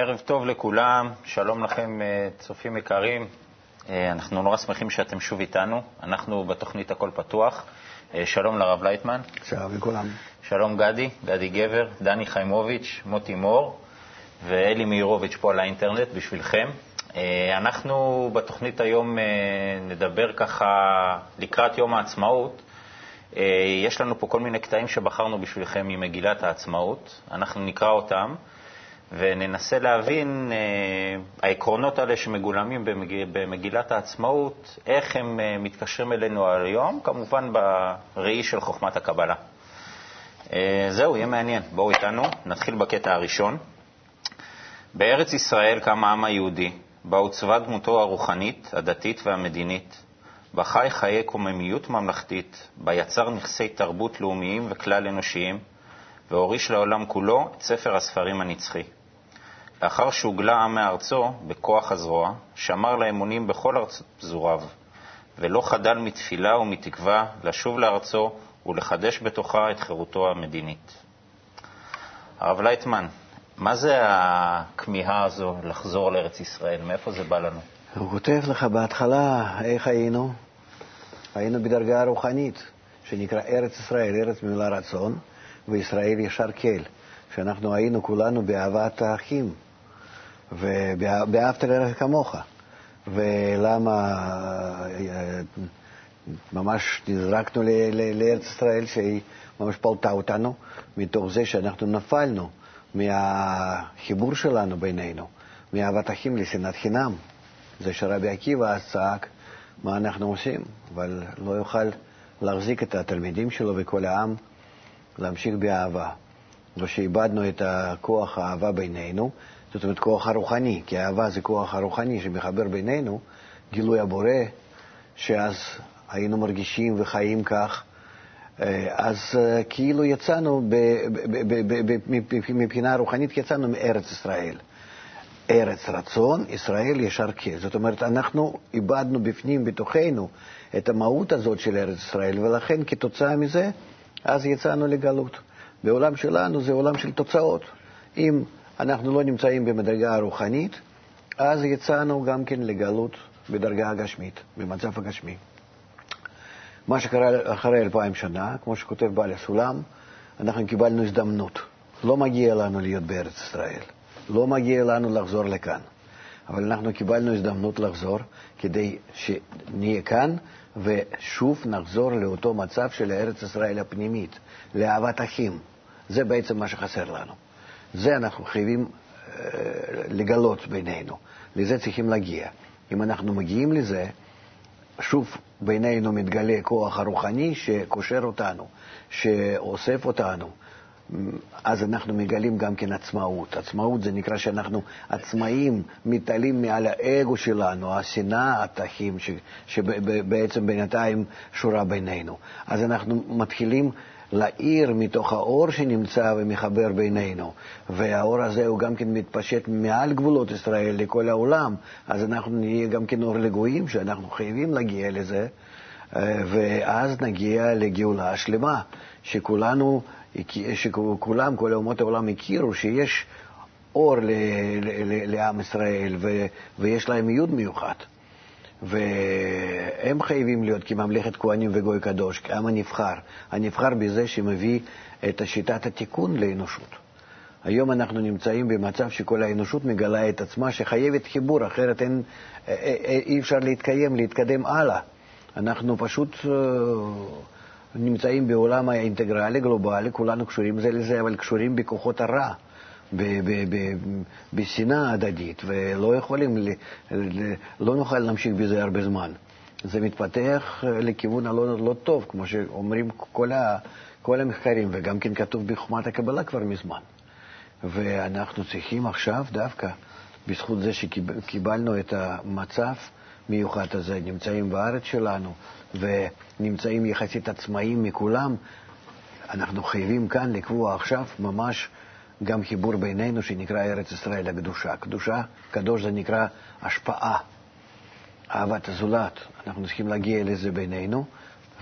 ערב טוב לכולם, שלום לכם אה, צופים יקרים. אה, אנחנו נורא שמחים שאתם שוב איתנו. אנחנו בתוכנית הכל פתוח. אה, שלום לרב לייטמן. שלום לכולם. שלום גדי, גדי גבר, דני חיימוביץ', מוטי מור ואלי מאירוביץ' פה על האינטרנט בשבילכם. אנחנו בתוכנית היום נדבר ככה לקראת יום העצמאות. יש לנו פה כל מיני קטעים שבחרנו בשבילכם ממגילת העצמאות. אנחנו נקרא אותם. וננסה להבין אה, העקרונות האלה שמגולמים במגיל, במגילת העצמאות, איך הם אה, מתקשרים אלינו היום, כמובן בראי של חוכמת הקבלה. אה, זהו, יהיה מעניין. בואו איתנו, נתחיל בקטע הראשון. בארץ ישראל קם העם היהודי, בה עוצבה דמותו הרוחנית, הדתית והמדינית, בה חי חיי קוממיות ממלכתית, בה יצר נכסי תרבות לאומיים וכלל אנושיים, והוריש לעולם כולו את ספר הספרים הנצחי. לאחר שהוגלה העם מארצו בכוח הזרוע, שמר לאמונים בכל פזוריו, ולא חדל מתפילה ומתקווה לשוב לארצו ולחדש בתוכה את חירותו המדינית. הרב לייטמן, מה זה הכמיהה הזו לחזור לארץ ישראל? מאיפה זה בא לנו? הוא כותב לך בהתחלה איך היינו. היינו בדרגה רוחנית, שנקרא ארץ ישראל, ארץ ממילה רצון, וישראל ישר כל, שאנחנו היינו כולנו באהבת האחים. ובאהבת לרעך כמוך. ולמה אה, ממש נזרקנו לארץ ישראל, שהיא ממש פלטה אותנו, מתוך זה שאנחנו נפלנו מהחיבור שלנו בינינו, מאהבת אחים לשנאת חינם. זה שרבי עקיבא אז צעק, מה אנחנו עושים? אבל לא יוכל להחזיק את התלמידים שלו וכל העם להמשיך באהבה. ושאיבדנו את הכוח האהבה בינינו, זאת אומרת, כוח הרוחני, כי אהבה זה כוח הרוחני שמחבר בינינו, גילוי הבורא, שאז היינו מרגישים וחיים כך, אה, אז אה, כאילו יצאנו, מבחינה רוחנית יצאנו מארץ ישראל. ארץ רצון, ישראל ישר כן. זאת אומרת, אנחנו איבדנו בפנים, בתוכנו, את המהות הזאת של ארץ ישראל, ולכן כתוצאה מזה, אז יצאנו לגלות. בעולם שלנו זה עולם של תוצאות. אם אנחנו לא נמצאים במדרגה הרוחנית, אז יצאנו גם כן לגלות בדרגה הגשמית, במצב הגשמי. מה שקרה אחרי אלפיים שנה, כמו שכותב בעל הסולם, אנחנו קיבלנו הזדמנות. לא מגיע לנו להיות בארץ ישראל, לא מגיע לנו לחזור לכאן. אבל אנחנו קיבלנו הזדמנות לחזור כדי שנהיה כאן ושוב נחזור לאותו מצב של ארץ ישראל הפנימית, לאהבת אחים. זה בעצם מה שחסר לנו. זה אנחנו חייבים אה, לגלות בינינו, לזה צריכים להגיע. אם אנחנו מגיעים לזה, שוב בינינו מתגלה כוח הרוחני שקושר אותנו, שאוסף אותנו. אז אנחנו מגלים גם כן עצמאות. עצמאות זה נקרא שאנחנו עצמאים, מתעלים מעל האגו שלנו, השנאה, התחים, שבעצם בינתיים שורה בינינו. אז אנחנו מתחילים להאיר מתוך האור שנמצא ומחבר בינינו. והאור הזה הוא גם כן מתפשט מעל גבולות ישראל לכל העולם, אז אנחנו נהיה גם כן אור לגויים, שאנחנו חייבים להגיע לזה, אה, ואז נגיע לגאולה השלמה, שכולנו, שכולם, כל אומות העולם הכירו שיש אור לעם ישראל, ויש להם ייעוד מיוחד. והם חייבים להיות כממלכת כהנים וגוי קדוש, כעם הנבחר. הנבחר בזה שמביא את שיטת התיקון לאנושות. היום אנחנו נמצאים במצב שכל האנושות מגלה את עצמה שחייבת חיבור, אחרת אין, אה, אה, אה, אי אפשר להתקיים, להתקדם הלאה. אנחנו פשוט נמצאים בעולם האינטגרלי, גלובלי, כולנו קשורים זה לזה, אבל קשורים בכוחות הרע. בשנאה הדדית, ולא יכולים, לא נוכל להמשיך בזה הרבה זמן. זה מתפתח לכיוון הלא לא טוב, כמו שאומרים כל, ה, כל המחקרים, וגם כן כתוב בחוכמת הקבלה כבר מזמן. ואנחנו צריכים עכשיו דווקא, בזכות זה שקיבלנו את המצב מיוחד הזה, נמצאים בארץ שלנו ונמצאים יחסית עצמאיים מכולם, אנחנו חייבים כאן לקבוע עכשיו ממש גם חיבור בינינו שנקרא ארץ ישראל הקדושה. קדושה, קדוש זה נקרא השפעה, אהבת הזולת. אנחנו צריכים להגיע לזה בינינו.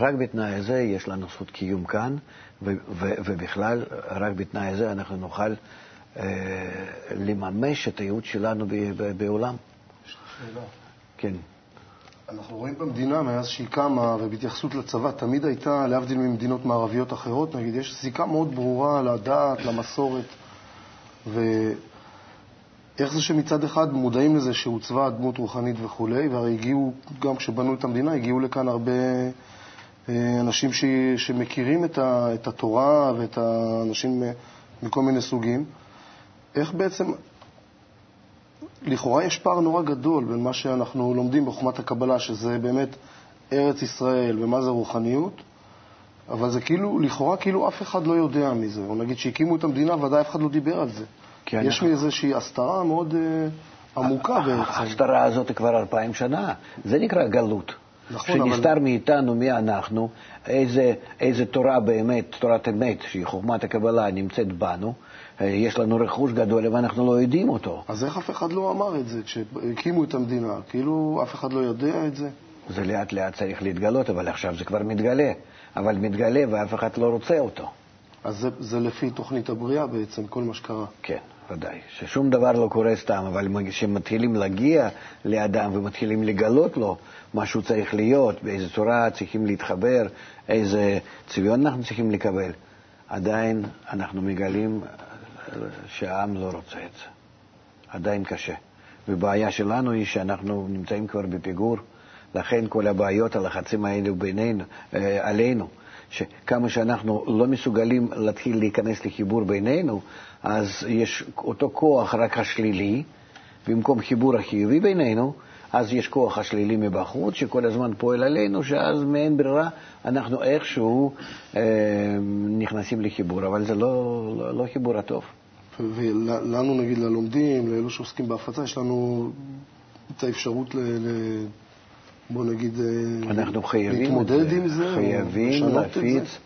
רק בתנאי הזה יש לנו זכות קיום כאן, ובכלל, רק בתנאי הזה אנחנו נוכל לממש את הייעוד שלנו בעולם. שאלה. כן. אנחנו רואים במדינה, מאז שהיא קמה, ובהתייחסות לצבא, תמיד הייתה, להבדיל ממדינות מערביות אחרות, נגיד, יש זיקה מאוד ברורה לדת, למסורת, ואיך זה שמצד אחד מודעים לזה שהוצבה דמות רוחנית וכולי, והרי הגיעו, גם כשבנו את המדינה, הגיעו לכאן הרבה אה, אנשים ש... שמכירים את, ה... את התורה ואת האנשים מכל מיני סוגים. איך בעצם לכאורה יש פער נורא גדול בין מה שאנחנו לומדים בחוכמת הקבלה, שזה באמת ארץ ישראל ומה זה רוחניות, אבל זה כאילו, לכאורה כאילו אף אחד לא יודע מזה. או נגיד שהקימו את המדינה, ודאי אף אחד לא דיבר על זה. יש אנחנו... איזושהי הסתרה מאוד uh, עמוקה בעצם. ההסתרה הזאת כבר אלפיים שנה, זה נקרא גלות. נכון, שנסתר אבל... מאיתנו מי אנחנו, איזה, איזה תורה באמת, תורת אמת, שהיא חוכמת הקבלה, נמצאת בנו, יש לנו רכוש גדול ואנחנו לא יודעים אותו. אז איך אף אחד לא אמר את זה כשהקימו את המדינה? כאילו אף אחד לא יודע את זה? זה לאט לאט צריך להתגלות, אבל עכשיו זה כבר מתגלה. אבל מתגלה ואף אחד לא רוצה אותו. אז זה, זה לפי תוכנית הבריאה בעצם, כל מה שקרה. כן, ודאי. ששום דבר לא קורה סתם, אבל כשמתחילים להגיע לאדם ומתחילים לגלות לו מה שהוא צריך להיות, באיזה צורה צריכים להתחבר, איזה צביון אנחנו צריכים לקבל, עדיין אנחנו מגלים שהעם לא רוצה את זה. עדיין קשה. ובעיה שלנו היא שאנחנו נמצאים כבר בפיגור, לכן כל הבעיות, הלחצים האלו בינינו, אה, עלינו, שכמה שאנחנו לא מסוגלים להתחיל להיכנס לחיבור בינינו, אז יש אותו כוח רק השלילי, במקום חיבור החיובי בינינו, אז יש כוח השלילי מבחוץ שכל הזמן פועל עלינו, שאז מאין ברירה אנחנו איכשהו אה, נכנסים לחיבור, אבל זה לא, לא, לא חיבור הטוב. ולנו, נגיד, ללומדים, לאלו שעוסקים בהפצה, יש לנו את האפשרות ל... ל בוא נגיד, אה, אנחנו חייבים להתמודד עם זה, חייבים להפיץ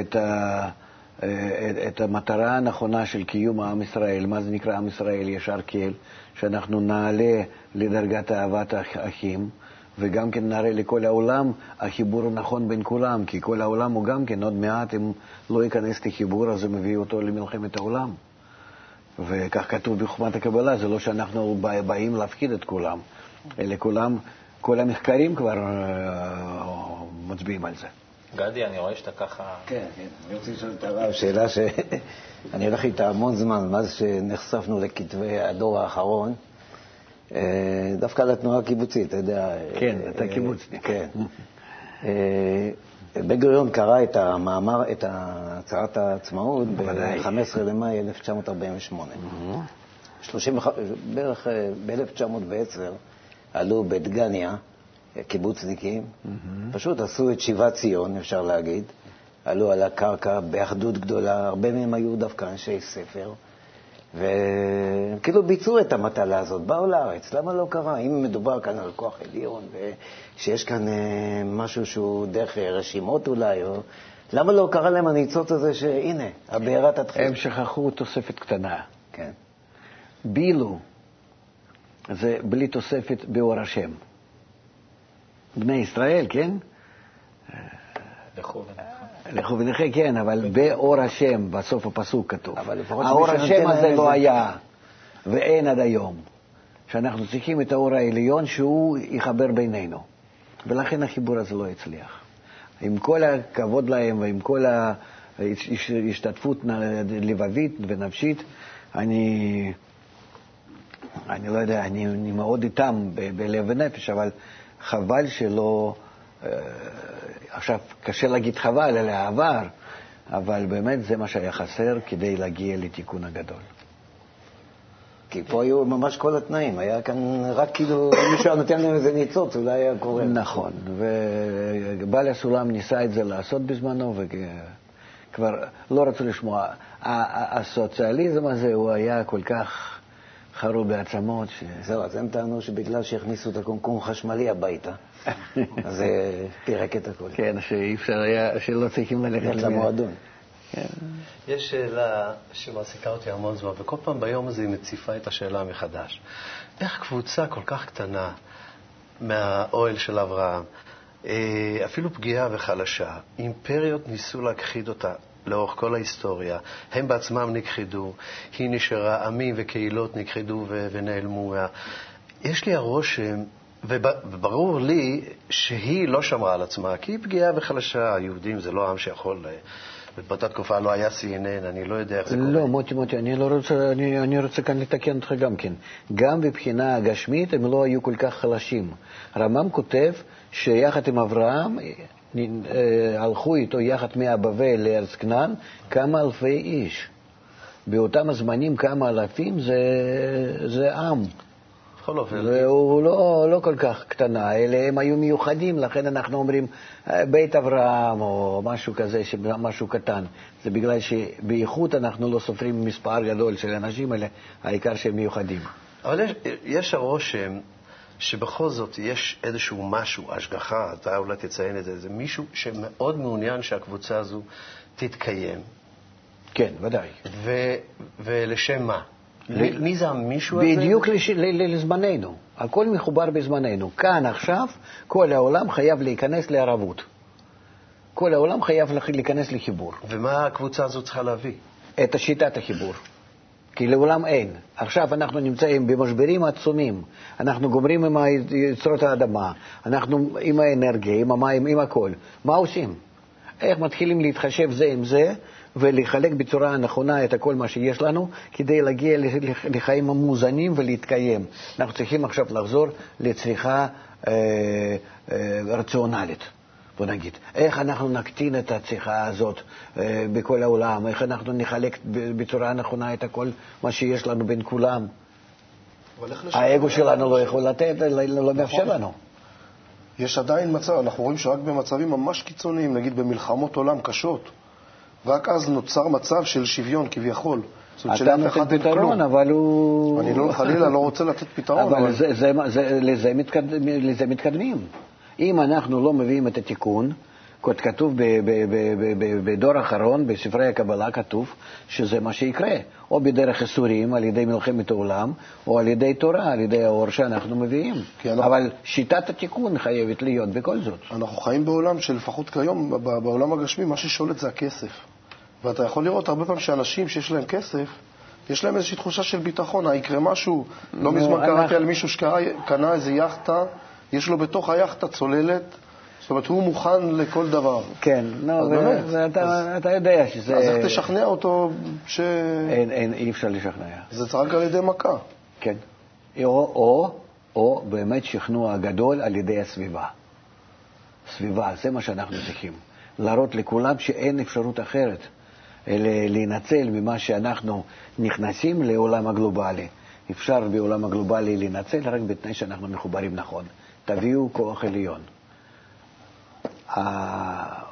את, ה, אה, את המטרה הנכונה של קיום עם ישראל. מה זה נקרא עם ישראל ישר קל? שאנחנו נעלה לדרגת אהבת האחים. וגם כן נראה לכל העולם החיבור הנכון בין כולם, כי כל העולם הוא גם כן, עוד מעט אם לא ייכנס לחיבור, אז זה מביא אותו למלחמת העולם. וכך כתוב בחוכמת הקבלה, זה לא שאנחנו באים להפחיד את כולם, אלא כולם, כל המחקרים כבר אה, מצביעים על זה. גדי, אני רואה שאתה ככה... כן, כן. אני רוצה לשאול את הרב שאלה שאני הולך איתה המון זמן, מאז שנחשפנו לכתבי הדור האחרון, אה, דווקא לתנועה הקיבוצית, אתה יודע. כן, אתה קיבוצניק. כן. בן גוריון קרא את המאמר, את הצהרת העצמאות ב-15 למאי 1948. בערך אה, ב-1910 עלו בדגניה קיבוצניקים, פשוט עשו את שיבת ציון, אפשר להגיד, עלו על הקרקע באחדות גדולה, הרבה מהם היו דווקא אנשי ספר. וכאילו ביצעו את המטלה הזאת, באו לארץ, למה לא קרה? אם מדובר כאן על כוח עליון, ושיש כאן אה, משהו שהוא דרך רשימות אולי, או... למה לא קרה להם הניצוץ הזה שהנה, הבעירה תתחיל? הם שכחו תוספת קטנה. כן. בילו זה בלי תוספת באור השם. בני ישראל, כן? לכו לכו ונכה, כן, אבל באור השם, בסוף הפסוק כתוב. אבל לפחות האור השם הזה לא היה, ואין עד היום. שאנחנו צריכים את האור העליון שהוא יחבר בינינו. ולכן החיבור הזה לא הצליח. עם כל הכבוד להם ועם כל ההשתתפות לבבית ונפשית, אני, אני לא יודע, אני, אני מאוד איתם בלב ונפש, אבל חבל שלא... אה, עכשיו, קשה להגיד חבל, אלא העבר, אבל באמת זה מה שהיה חסר כדי להגיע לתיקון הגדול. כי פה היו ממש כל התנאים, היה כאן רק כאילו, מישהו היה נותן להם איזה ניצוץ, אולי היה קורה. נכון, ובעל הסולם ניסה את זה לעשות בזמנו, וכבר לא רצו לשמוע. הסוציאליזם הזה, הוא היה כל כך חרו בעצמות. ש... זהו, אז הם טענו שבגלל שהכניסו את הקומקום חשמלי הביתה, אז זה פירק את הכול. כן, שאי אפשר היה, שלא צריכים ללכת למועדון. כן. יש שאלה שמעסיקה אותי המון זמן, וכל פעם ביום הזה היא מציפה את השאלה מחדש. איך קבוצה כל כך קטנה מהאוהל של אברהם, אה, אפילו פגיעה וחלשה, אימפריות ניסו להכחיד אותה, לאורך כל ההיסטוריה. הם בעצמם נכחדו, היא נשארה, עמים וקהילות נכחדו ונעלמו. יש לי הרושם, וברור לי שהיא לא שמרה על עצמה, כי היא פגיעה וחלשה. היהודים זה לא עם שיכול... ובאותה תקופה לא היה CNN, אני לא יודע איך זה קורה. לא, מוטי, מוטי, אני, לא רוצה, אני, אני רוצה כאן לתקן אותך גם כן. גם מבחינה גשמית הם לא היו כל כך חלשים. רמב"ם כותב שיחד עם אברהם אה, הלכו איתו יחד מהבבל לארץ כנען כמה אלפי איש. באותם הזמנים כמה אלפים זה, זה עם. בכל אופן. והוא לא, לא כל כך קטנה, אלא הם היו מיוחדים, לכן אנחנו אומרים אה, בית אברהם או משהו כזה, משהו קטן. זה בגלל שבאיכות אנחנו לא סופרים מספר גדול של אנשים, אלא העיקר שהם מיוחדים. אבל יש, יש הרושם שבכל זאת יש איזשהו משהו, השגחה, אתה אולי תציין את זה, זה מישהו שמאוד מעוניין שהקבוצה הזו תתקיים. כן, ודאי. ו, ולשם מה? מי זה המישהו הזה? בדיוק לזמננו. הכל מחובר בזמננו. כאן עכשיו כל העולם חייב להיכנס לערבות. כל העולם חייב להיכנס לחיבור. ומה הקבוצה הזו צריכה להביא? את שיטת החיבור. כי לעולם אין. עכשיו אנחנו נמצאים במשברים עצומים, אנחנו גומרים עם יצרות האדמה, אנחנו עם האנרגיה, עם המים, עם הכל. מה עושים? איך מתחילים להתחשב זה עם זה ולחלק בצורה הנכונה את כל מה שיש לנו כדי להגיע לחיים המאוזנים ולהתקיים. אנחנו צריכים עכשיו לחזור לצריכה אה, אה, רציונלית. בוא נגיד, איך אנחנו נקטין את הצריכה הזאת אה, בכל העולם, איך אנחנו נחלק בצורה נכונה את כל מה שיש לנו בין כולם. האגו שלנו לא יכול לתת, לא, לא מאפשר נכון. לנו. יש עדיין מצב, אנחנו רואים שרק במצבים ממש קיצוניים, נגיד במלחמות עולם קשות, רק אז נוצר מצב של שוויון כביכול. אתה נותן פתרון, אבל הוא... אני לא, חלילה לא רוצה לתת פתרון. אבל, אבל... זה, זה, זה, לזה, מתקד... לזה מתקדמים. אם אנחנו לא מביאים את התיקון, כתוב בדור האחרון, בספרי הקבלה כתוב שזה מה שיקרה, או בדרך איסורים, על ידי מלחמת העולם, או על ידי תורה, על ידי האור שאנחנו מביאים. אנחנו... אבל שיטת התיקון חייבת להיות בכל זאת. אנחנו חיים בעולם שלפחות כיום, בעולם הגשמי, מה ששולט זה הכסף. ואתה יכול לראות הרבה פעמים שאנשים שיש להם כסף, יש להם איזושהי תחושה של ביטחון, יקרה משהו. לא מזמן קראתי על מישהו שקנה איזה יאכטה, יש לו בתוך היאכטה צוללת, זאת אומרת, הוא מוכן לכל דבר. כן, נו, אתה יודע שזה... אז איך תשכנע אותו ש... אין, אין, אי אפשר לשכנע. זה צריך על ידי מכה. כן. או, או באמת שכנוע גדול על ידי הסביבה. סביבה, זה מה שאנחנו צריכים. להראות לכולם שאין אפשרות אחרת. אלא להינצל ממה שאנחנו נכנסים לעולם הגלובלי. אפשר בעולם הגלובלי להינצל רק בתנאי שאנחנו מחוברים נכון. תביאו כוח עליון.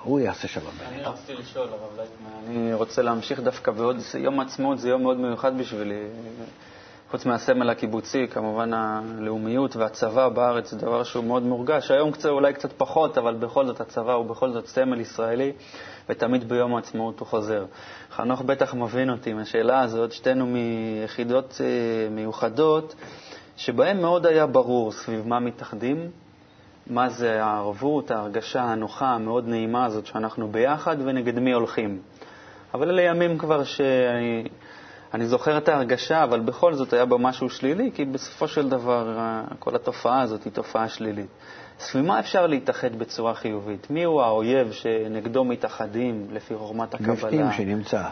הוא יעשה שלום. אני רציתי לשאול, הרב לייטמן, אני רוצה להמשיך דווקא בעוד יום העצמאות, זה יום מאוד מיוחד בשבילי. חוץ מהסמל הקיבוצי, כמובן הלאומיות והצבא בארץ זה דבר שהוא מאוד מורגש. היום קצת, אולי קצת פחות, אבל בכל זאת הצבא הוא בכל זאת סמל ישראלי, ותמיד ביום העצמאות הוא חוזר. חנוך בטח מבין אותי עם השאלה הזאת, שתינו מיחידות אה, מיוחדות, שבהן מאוד היה ברור סביב מה מתאחדים, מה זה הערבות, ההרגשה הנוחה, המאוד נעימה הזאת שאנחנו ביחד ונגד מי הולכים. אבל אלה ימים כבר שאני אני זוכר את ההרגשה, אבל בכל זאת היה בה משהו שלילי, כי בסופו של דבר כל התופעה הזאת היא תופעה שלילית. סביב מה אפשר להתאחד בצורה חיובית? מי הוא האויב שנגדו מתאחדים לפי חוכמת הקבלה? בפנים שנמצא.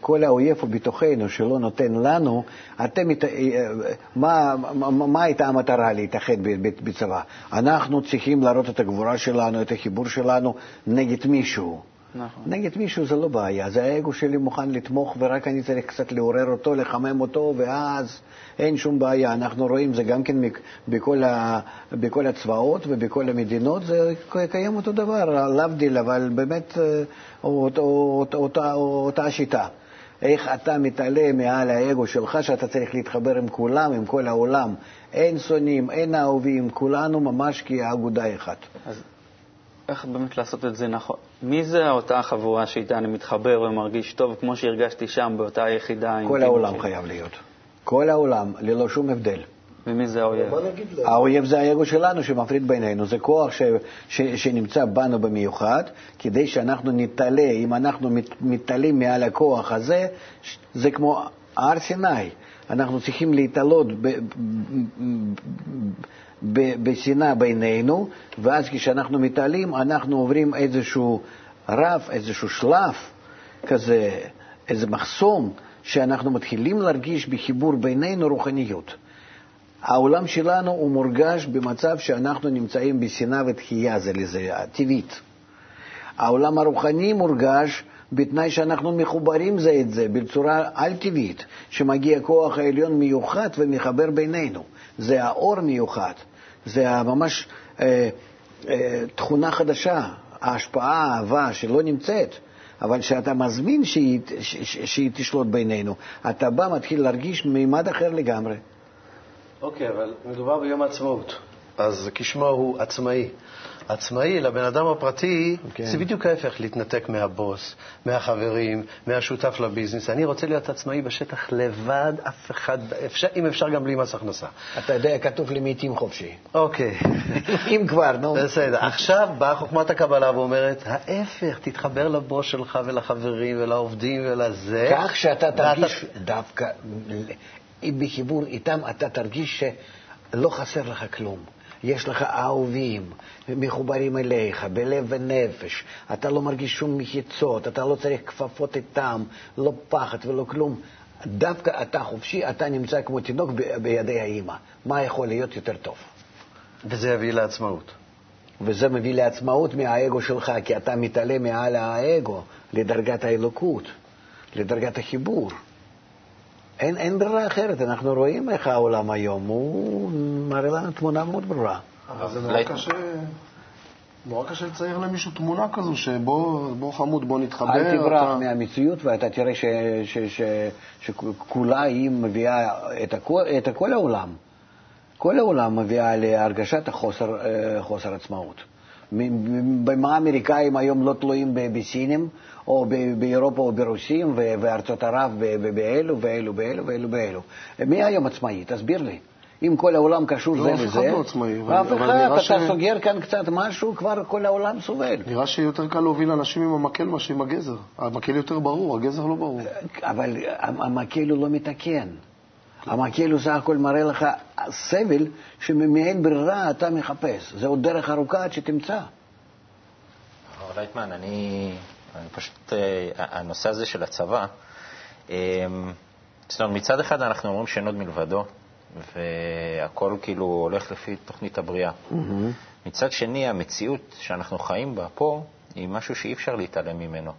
כל האויב הוא בתוכנו שלא נותן לנו, אתם, אה, מה, מה, מה הייתה המטרה להתאחד בצבא? אנחנו צריכים להראות את הגבורה שלנו, את החיבור שלנו נגד מישהו. נכון. נגד מישהו זה לא בעיה, זה האגו שלי מוכן לתמוך ורק אני צריך קצת לעורר אותו, לחמם אותו, ואז אין שום בעיה. אנחנו רואים זה גם כן בכל, ה, בכל הצבאות ובכל המדינות, זה קיים אותו דבר, להבדיל, אבל באמת אה, אותה, אותה, אותה שיטה. איך אתה מתעלה מעל האגו שלך, שאתה צריך להתחבר עם כולם, עם כל העולם. אין שונאים, אין אהובים, כולנו ממש כאגודה אחת. אז איך באמת לעשות את זה נכון? מי זה אותה חבורה שאיתה אני מתחבר ומרגיש טוב, כמו שהרגשתי שם, באותה יחידה? כל העולם שלי? חייב להיות. כל העולם, ללא שום הבדל. ומי זה האויב? האויב זה האגו שלנו שמפריד בינינו, זה כוח ש, ש, שנמצא בנו במיוחד, כדי שאנחנו נתעלה, אם אנחנו מת, מתעלים מעל הכוח הזה, זה כמו הר סיני, אנחנו צריכים להתעלות ב- ב- בשנאה בינינו, ואז כשאנחנו מתעלים אנחנו עוברים איזשהו רף, איזשהו שלב כזה, איזה מחסום, שאנחנו מתחילים להרגיש בחיבור בינינו רוחניות. העולם שלנו הוא מורגש במצב שאנחנו נמצאים בשנאה ותחייה זה לזה, טבעית. העולם הרוחני מורגש בתנאי שאנחנו מחוברים זה את זה בצורה על-טבעית, שמגיע כוח העליון מיוחד ומחבר בינינו. זה האור מיוחד, זה ממש אה, אה, תכונה חדשה, ההשפעה, האהבה שלא נמצאת. אבל כשאתה מזמין שהיא, שהיא תשלוט בינינו, אתה בא, מתחיל להרגיש מימד אחר לגמרי. אוקיי, אבל מדובר ביום העצמאות, אז כשמו הוא עצמאי. עצמאי לבן אדם הפרטי כן. זה בדיוק ההפך, להתנתק מהבוס, מהחברים, מהשותף לביזנס. אני רוצה להיות עצמאי בשטח לבד, אף אחד, אפשר, אם אפשר גם בלי מס הכנסה. אתה יודע, כתוב לעיתים חופשי. אוקיי. אם כבר, נו. בסדר. עכשיו באה חוכמת הקבלה ואומרת, ההפך, תתחבר לבוס שלך ולחברים ולעובדים ולזה. כך שאתה ואתה- תרגיש דווקא, אם בחיבור איתם אתה תרגיש שלא חסר לך כלום. יש לך אהובים, מחוברים אליך, בלב ונפש. אתה לא מרגיש שום מחיצות, אתה לא צריך כפפות איתם, לא פחד ולא כלום. דווקא אתה חופשי, אתה נמצא כמו תינוק בידי האימא. מה יכול להיות יותר טוב? וזה יביא לעצמאות. וזה מביא לעצמאות מהאגו שלך, כי אתה מתעלה מעל האגו לדרגת האלוקות, לדרגת החיבור. אין, אין ברירה אחרת, אנחנו רואים איך העולם היום, הוא מראה לנו תמונה מאוד ברורה. אבל זה נורא קשה, נורא קשה לצייר למישהו תמונה כזו, שבוא בוא חמוד, בוא נתחבר. אל תברח אתה- מהמציאות ואתה תראה ש, ש, ש, שכולה היא מביאה את, הכול, את כל העולם. כל העולם מביאה להרגשת החוסר אה, חוסר עצמאות. במה האמריקאים היום לא תלויים בסינים, או באירופה או ברוסים, וארצות ערב ב- ב- באלו ואלו ואלו ואלו ואלו. מי היום עצמאי? תסביר לי. אם כל העולם קשור לא, זה אף אחד לא עצמאי, אף אחד, אתה ש- סוגר כאן קצת משהו, כבר כל העולם סובל. נראה שיותר קל להוביל אנשים עם המקל מאשר עם הגזר. המקל יותר ברור, הגזר לא ברור. אבל המקל הוא לא מתקן. המקל הוא סך הכל מראה לך סבל שמעין ברירה אתה מחפש. זה עוד דרך ארוכה עד שתמצא. הרב לייטמן, אני, אני פשוט, אה, הנושא הזה של הצבא, אה, זאת אומרת, מצד אחד אנחנו אומרים שאין עוד מלבדו, והכל כאילו הולך לפי תוכנית הבריאה. מצד שני, המציאות שאנחנו חיים בה פה היא משהו שאי אפשר להתעלם ממנו.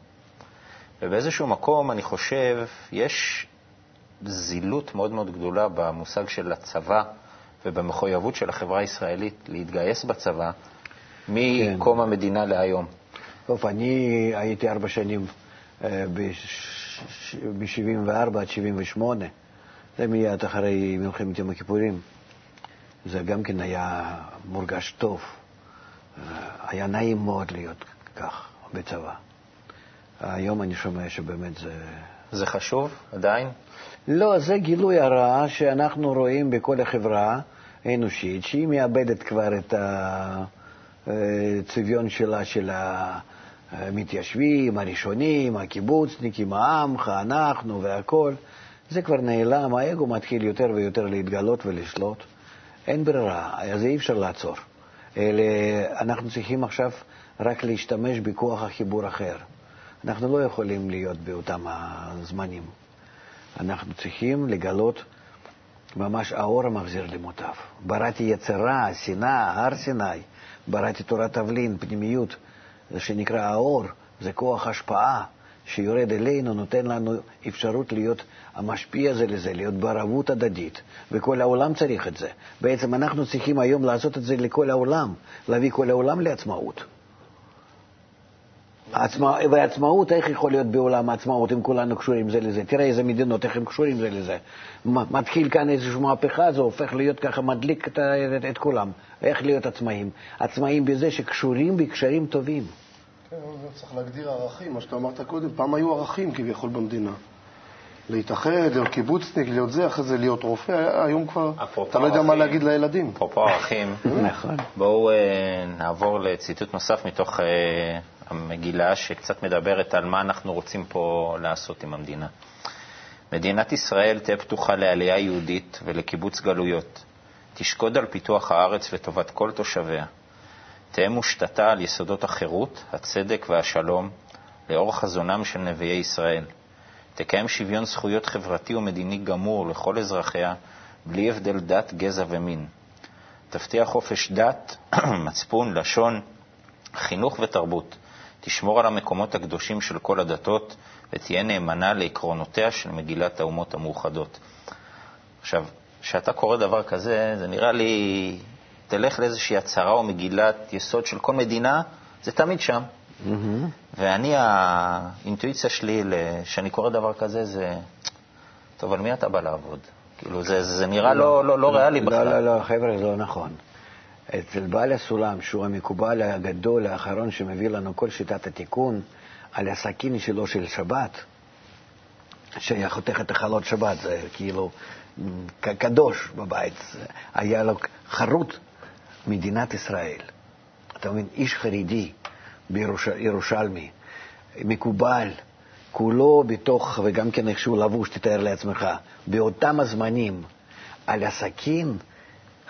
ובאיזשהו מקום, אני חושב, יש זילות מאוד מאוד גדולה במושג של הצבא ובמחויבות של החברה הישראלית להתגייס בצבא מקום המדינה להיום. טוב, אני הייתי ארבע שנים ב-74 עד 78. זה מיד אחרי מלחמת יום הכיפורים. זה גם כן היה מורגש טוב. אה, היה נעים מאוד להיות כך בצבא. היום אני שומע שבאמת זה... זה חשוב עדיין? לא, זה גילוי הרע שאנחנו רואים בכל החברה האנושית, שהיא מאבדת כבר את הצביון שלה, של המתיישבים, הראשונים, הקיבוצניקים, העמך, אנחנו והכול. זה כבר נעלם, האגו מתחיל יותר ויותר להתגלות ולשלוט. אין ברירה, אז אי אפשר לעצור. אלא אנחנו צריכים עכשיו רק להשתמש בכוח החיבור אחר. אנחנו לא יכולים להיות באותם הזמנים. אנחנו צריכים לגלות ממש האור המחזיר למוטב. בראתי יצרה, שנאה, הר סיני, בראתי תורת תבלין, פנימיות, זה שנקרא האור, זה כוח השפעה שיורד אלינו, נותן לנו אפשרות להיות המשפיע זה לזה, להיות בערבות הדדית, וכל העולם צריך את זה. בעצם אנחנו צריכים היום לעשות את זה לכל העולם, להביא כל העולם לעצמאות. עצמא, ועצמאות, איך יכול להיות בעולם העצמאות אם כולנו קשורים זה לזה? תראה איזה מדינות, איך הם קשורים זה לזה. מתחיל כאן איזושהי מהפכה, זה הופך להיות ככה, מדליק את, את, את כולם. איך להיות עצמאים? עצמאים בזה שקשורים בקשרים טובים. כן, צריך להגדיר ערכים, מה שאתה אמרת קודם. פעם היו ערכים כביכול במדינה. להתאחד, להיות קיבוצניק, להיות זה, אחרי זה להיות רופא. היום כבר, אתה לא יודע מה. להגיד לילדים. אפרופו ערכים, נכון. בואו אה, נעבור לציטוט נוסף מתוך אה, המגילה, שקצת מדברת על מה אנחנו רוצים פה לעשות עם המדינה. מדינת ישראל תהא פתוחה לעלייה יהודית ולקיבוץ גלויות. תשקוד על פיתוח הארץ לטובת כל תושביה. תהא מושתתה על יסודות החירות, הצדק והשלום, לאור חזונם של נביאי ישראל. תקיים שוויון זכויות חברתי ומדיני גמור לכל אזרחיה, בלי הבדל דת, גזע ומין. תבטיח חופש דת, מצפון, לשון, חינוך ותרבות. תשמור על המקומות הקדושים של כל הדתות ותהיה נאמנה לעקרונותיה של מגילת האומות המאוחדות. עכשיו, כשאתה קורא דבר כזה, זה נראה לי, תלך לאיזושהי הצהרה או מגילת יסוד של כל מדינה, זה תמיד שם. מהמם. ואני, האינטואיציה שלי, כשאני קורא דבר כזה, זה, טוב, על מי אתה בא לעבוד? כאילו, זה, זה נראה לא, לא, לא ריאלי בכלל. לא, לא, לא, חבר'ה, זה לא נכון. אצל בעל הסולם, שהוא המקובל הגדול, האחרון שמביא לנו כל שיטת התיקון, על הסכין שלו של שבת, שהיה חותך את החלות שבת, זה כאילו קדוש בבית, היה לו חרוט מדינת ישראל. אתה מבין, איש חרדי בירושלמי, מקובל, כולו בתוך, וגם כן איך שהוא לבוש, תתאר לעצמך, באותם הזמנים, על הסכין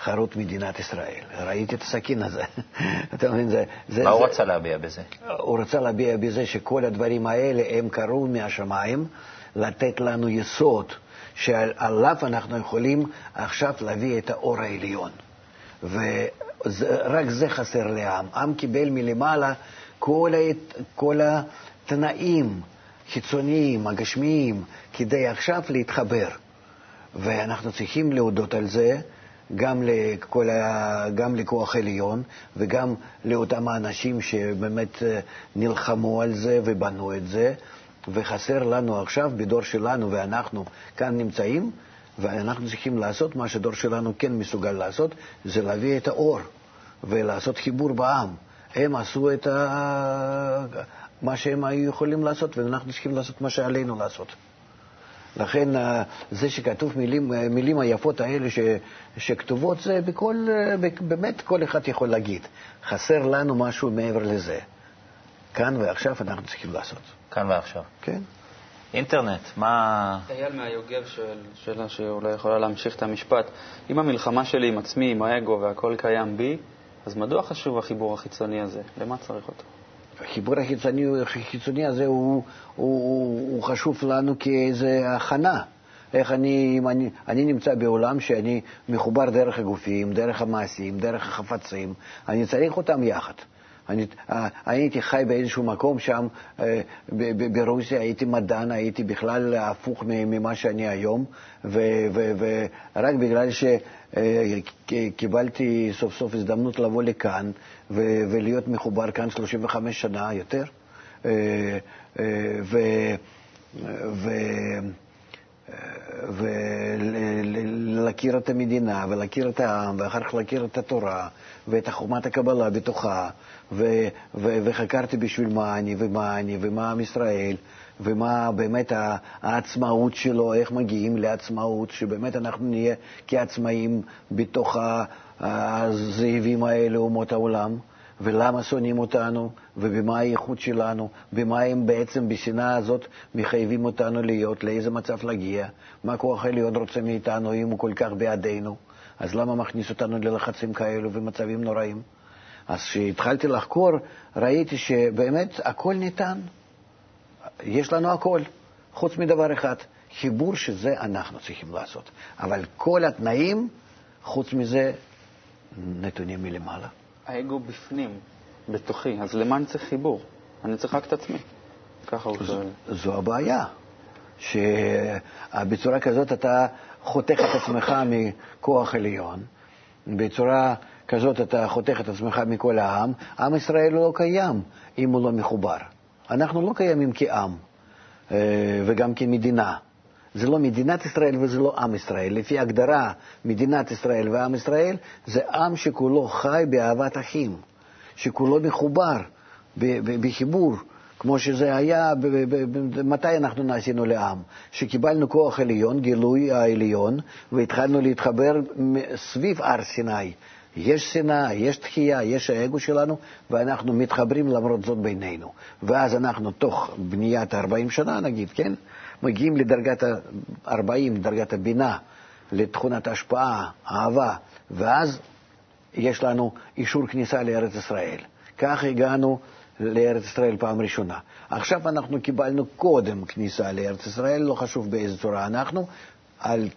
חרוט מדינת ישראל. ראיתי את הסכין הזה. אתה מבין, זה... זה מה הוא זה- רצה להביע בזה? הוא רצה להביע בזה שכל הדברים האלה הם קרו מהשמיים, לתת לנו יסוד שעליו אנחנו יכולים עכשיו להביא את האור העליון. ורק זה חסר לעם. עם קיבל מלמעלה כל, הת- כל התנאים חיצוניים, הגשמיים, כדי עכשיו להתחבר. ואנחנו צריכים להודות על זה גם, לכל ה... גם לכוח עליון וגם לאותם האנשים שבאמת אה, נלחמו על זה ובנו את זה, וחסר לנו עכשיו בדור שלנו, ואנחנו כאן נמצאים, ואנחנו צריכים לעשות מה שהדור שלנו כן מסוגל לעשות, זה להביא את האור ולעשות חיבור בעם. הם עשו את ה... מה שהם היו יכולים לעשות, ואנחנו צריכים לעשות מה שעלינו לעשות. לכן זה שכתוב מילים, אה, מילים היפות האלה ש, שכתובות, זה בכל, אה, באמת כל אחד יכול להגיד. חסר לנו משהו מעבר לזה. כאן ועכשיו אנחנו צריכים לעשות. כאן ועכשיו. כן? אינטרנט, מה... אייל מהיוגב שואל שאלה שאולי יכולה להמשיך את המשפט. אם המלחמה שלי עם עצמי, עם האגו והכל קיים בי, אז מדוע חשוב החיבור החיצוני הזה? למה צריך אותו? החיבור החיצוני, החיצוני הזה הוא, הוא, הוא, הוא חשוב לנו כאיזה הכנה. איך אני, אם אני, אני נמצא בעולם שאני מחובר דרך הגופים, דרך המעשים, דרך החפצים, אני צריך אותם יחד. אני, אה, הייתי חי באיזשהו מקום שם, אה, ברוסיה, הייתי מדען, הייתי בכלל הפוך ממה שאני היום, ורק בגלל שקיבלתי סוף סוף הזדמנות לבוא לכאן ולהיות מחובר כאן 35 שנה יותר, אה, אה, ולהכיר את המדינה, ולהכיר את העם, ואחר כך להכיר את התורה, ואת חומת הקבלה בתוכה, ו- ו- וחקרתי בשביל מה אני, ומה אני, ומה עם ישראל, ומה באמת העצמאות שלו, איך מגיעים לעצמאות, שבאמת אנחנו נהיה כעצמאים בתוך הזאבים האלה, אומות העולם. ולמה שונאים אותנו, ובמה הייחוד שלנו, במה הם בעצם בשנאה הזאת מחייבים אותנו להיות, לאיזה מצב להגיע, מה כוח העליון רוצה מאיתנו אם הוא כל כך בעדינו, אז למה מכניס אותנו ללחצים כאלו ומצבים נוראים? אז כשהתחלתי לחקור, ראיתי שבאמת הכל ניתן. יש לנו הכל, חוץ מדבר אחד, חיבור שזה אנחנו צריכים לעשות. אבל כל התנאים, חוץ מזה, נתונים מלמעלה. האגו בפנים, בתוכי, אז למה אני צריך חיבור? אני צריך רק את עצמי. ככה הוא שואל. זו הבעיה, שבצורה כזאת אתה חותך את עצמך מכוח עליון, בצורה כזאת אתה חותך את עצמך מכל העם, עם ישראל לא קיים אם הוא לא מחובר. אנחנו לא קיימים כעם אה, וגם כמדינה. זה לא מדינת ישראל וזה לא עם ישראל. לפי הגדרה, מדינת ישראל ועם ישראל זה עם שכולו חי באהבת אחים, שכולו מחובר בחיבור כמו שזה היה, מתי אנחנו נעשינו לעם? שקיבלנו כוח עליון, גילוי העליון, והתחלנו להתחבר סביב הר סיני. יש שנאה, יש תחייה, יש האגו שלנו, ואנחנו מתחברים למרות זאת בינינו. ואז אנחנו, תוך בניית 40 שנה, נגיד, כן? מגיעים לדרגת ה-40, דרגת הבינה, לתכונת השפעה, אהבה, ואז יש לנו אישור כניסה לארץ ישראל. כך הגענו לארץ ישראל פעם ראשונה. עכשיו אנחנו קיבלנו קודם כניסה לארץ ישראל, לא חשוב באיזה צורה אנחנו, על,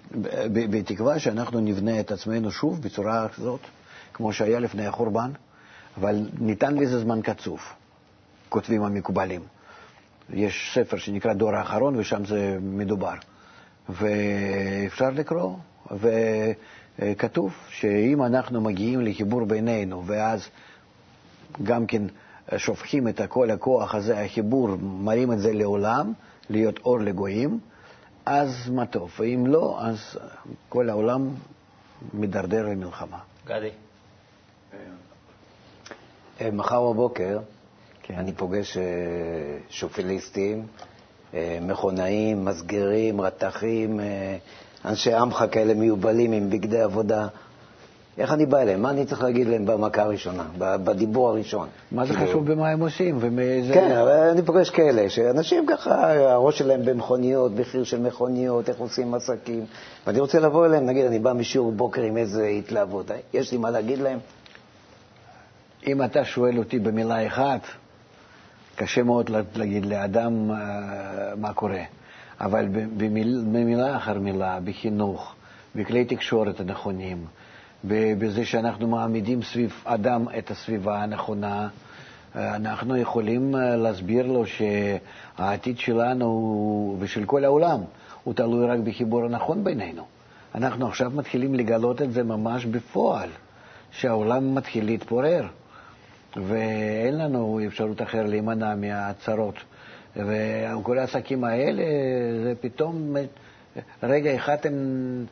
בתקווה שאנחנו נבנה את עצמנו שוב בצורה הזאת, כמו שהיה לפני החורבן, אבל ניתן לזה זמן קצוב, כותבים המקובלים. יש ספר שנקרא דור האחרון, ושם זה מדובר. ואפשר לקרוא, וכתוב שאם אנחנו מגיעים לחיבור בינינו, ואז גם כן שופכים את כל הכוח הזה, החיבור, מראים את זה לעולם, להיות אור לגויים, אז מה טוב. ואם לא, אז כל העולם מידרדר למלחמה. גדי. אה, מחר בבוקר כן. אני פוגש אה, שופיליסטים, אה, מכונאים, מסגרים, רתכים, אה, אנשי עמך כאלה מיובלים עם בגדי עבודה. איך אני בא אליהם? מה אני צריך להגיד להם במכה הראשונה, בדיבור הראשון? מה זה כאילו, חשוב במה הם עושים? ומאיזה... כן, אבל אני פוגש כאלה, שאנשים ככה, הראש שלהם במכוניות, מחיר של מכוניות, איך עושים עסקים. ואני רוצה לבוא אליהם, נגיד, אני בא משיעור בוקר עם איזה התלהבות. יש לי מה להגיד להם? אם אתה שואל אותי במילה אחת, קשה מאוד לה- להגיד לאדם אה, מה קורה. אבל במילה אחר מילה, בחינוך, בכלי תקשורת הנכונים, בזה שאנחנו מעמידים סביב אדם את הסביבה הנכונה, אה, אנחנו יכולים אה, להסביר לו שהעתיד שלנו ושל כל העולם הוא תלוי רק בחיבור הנכון בינינו. אנחנו עכשיו מתחילים לגלות את זה ממש בפועל, שהעולם מתחיל להתפורר. ואין לנו אפשרות אחרת להימנע מהצרות. וכל העסקים האלה, זה פתאום, רגע אחד הם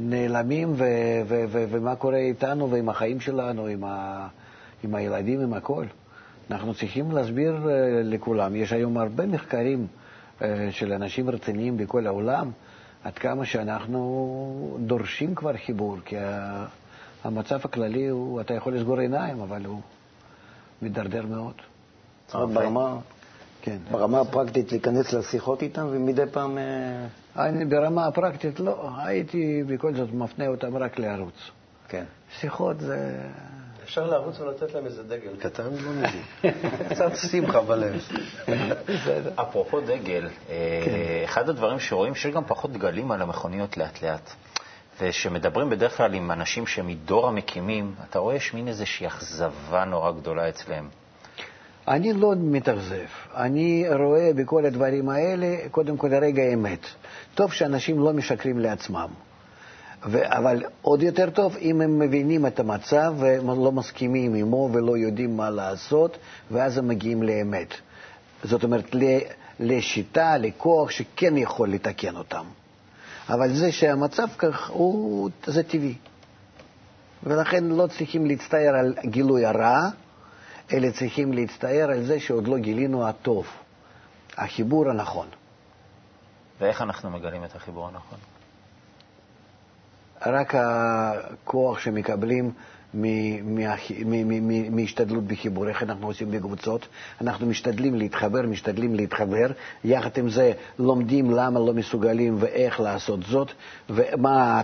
נעלמים, ו- ו- ו- ומה קורה איתנו ועם החיים שלנו, עם, ה- עם הילדים, עם הכל. אנחנו צריכים להסביר אה, לכולם. יש היום הרבה מחקרים אה, של אנשים רציניים בכל העולם, עד כמה שאנחנו דורשים כבר חיבור, כי המצב הכללי הוא, אתה יכול לסגור עיניים, אבל הוא מידרדר מאוד. ברמה, כן. ברמה הפרקטית להיכנס לשיחות איתם ומדי פעם... אה, אני ברמה הפרקטית לא, הייתי בכל זאת מפנה אותם רק לערוץ. כן. שיחות זה... אפשר לרוץ ולתת להם איזה דגל קטן, לא מבין. קצת שמחה בלב. אפרופו דגל, אה, כן. אחד הדברים שרואים שיש גם פחות דגלים על המכוניות לאט לאט. וכשמדברים בדרך כלל עם אנשים שמדור המקימים, אתה רואה יש מין איזושהי אכזבה נורא גדולה אצלם. אני לא מתאכזב. אני רואה בכל הדברים האלה, קודם כל רגע האמת. טוב שאנשים לא משקרים לעצמם. ו- אבל עוד יותר טוב אם הם מבינים את המצב והם לא מסכימים עמו ולא יודעים מה לעשות, ואז הם מגיעים לאמת. זאת אומרת, לשיטה, לכוח שכן יכול לתקן אותם. אבל זה שהמצב כך, הוא, זה טבעי. ולכן לא צריכים להצטער על גילוי הרע, אלא צריכים להצטער על זה שעוד לא גילינו הטוב, החיבור הנכון. ואיך אנחנו מגלים את החיבור הנכון? רק הכוח שמקבלים מהשתדלות בחיבור, איך אנחנו עושים בקבוצות, אנחנו משתדלים להתחבר, משתדלים להתחבר, יחד עם זה לומדים למה לא מסוגלים ואיך לעשות זאת, ומה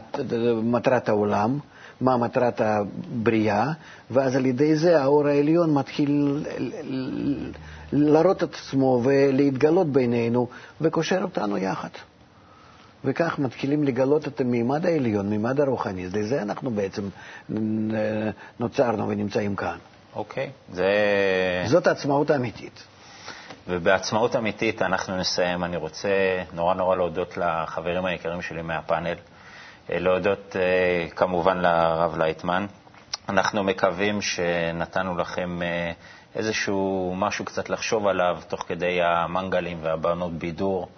מטרת העולם, מה מטרת הבריאה, ואז על ידי זה האור העליון מתחיל להראות את עצמו ולהתגלות בינינו, וקושר אותנו יחד. וכך מתחילים לגלות את המימד העליון, מימד הרוחני. לזה אנחנו בעצם אה, נוצרנו ונמצאים כאן. אוקיי, זה... זאת העצמאות האמיתית. ובעצמאות אמיתית אנחנו נסיים. אני רוצה נורא נורא להודות לחברים היקרים שלי מהפאנל, אה, להודות אה, כמובן לרב לייטמן. אנחנו מקווים שנתנו לכם איזשהו משהו קצת לחשוב עליו תוך כדי המנגלים והבנות בידור.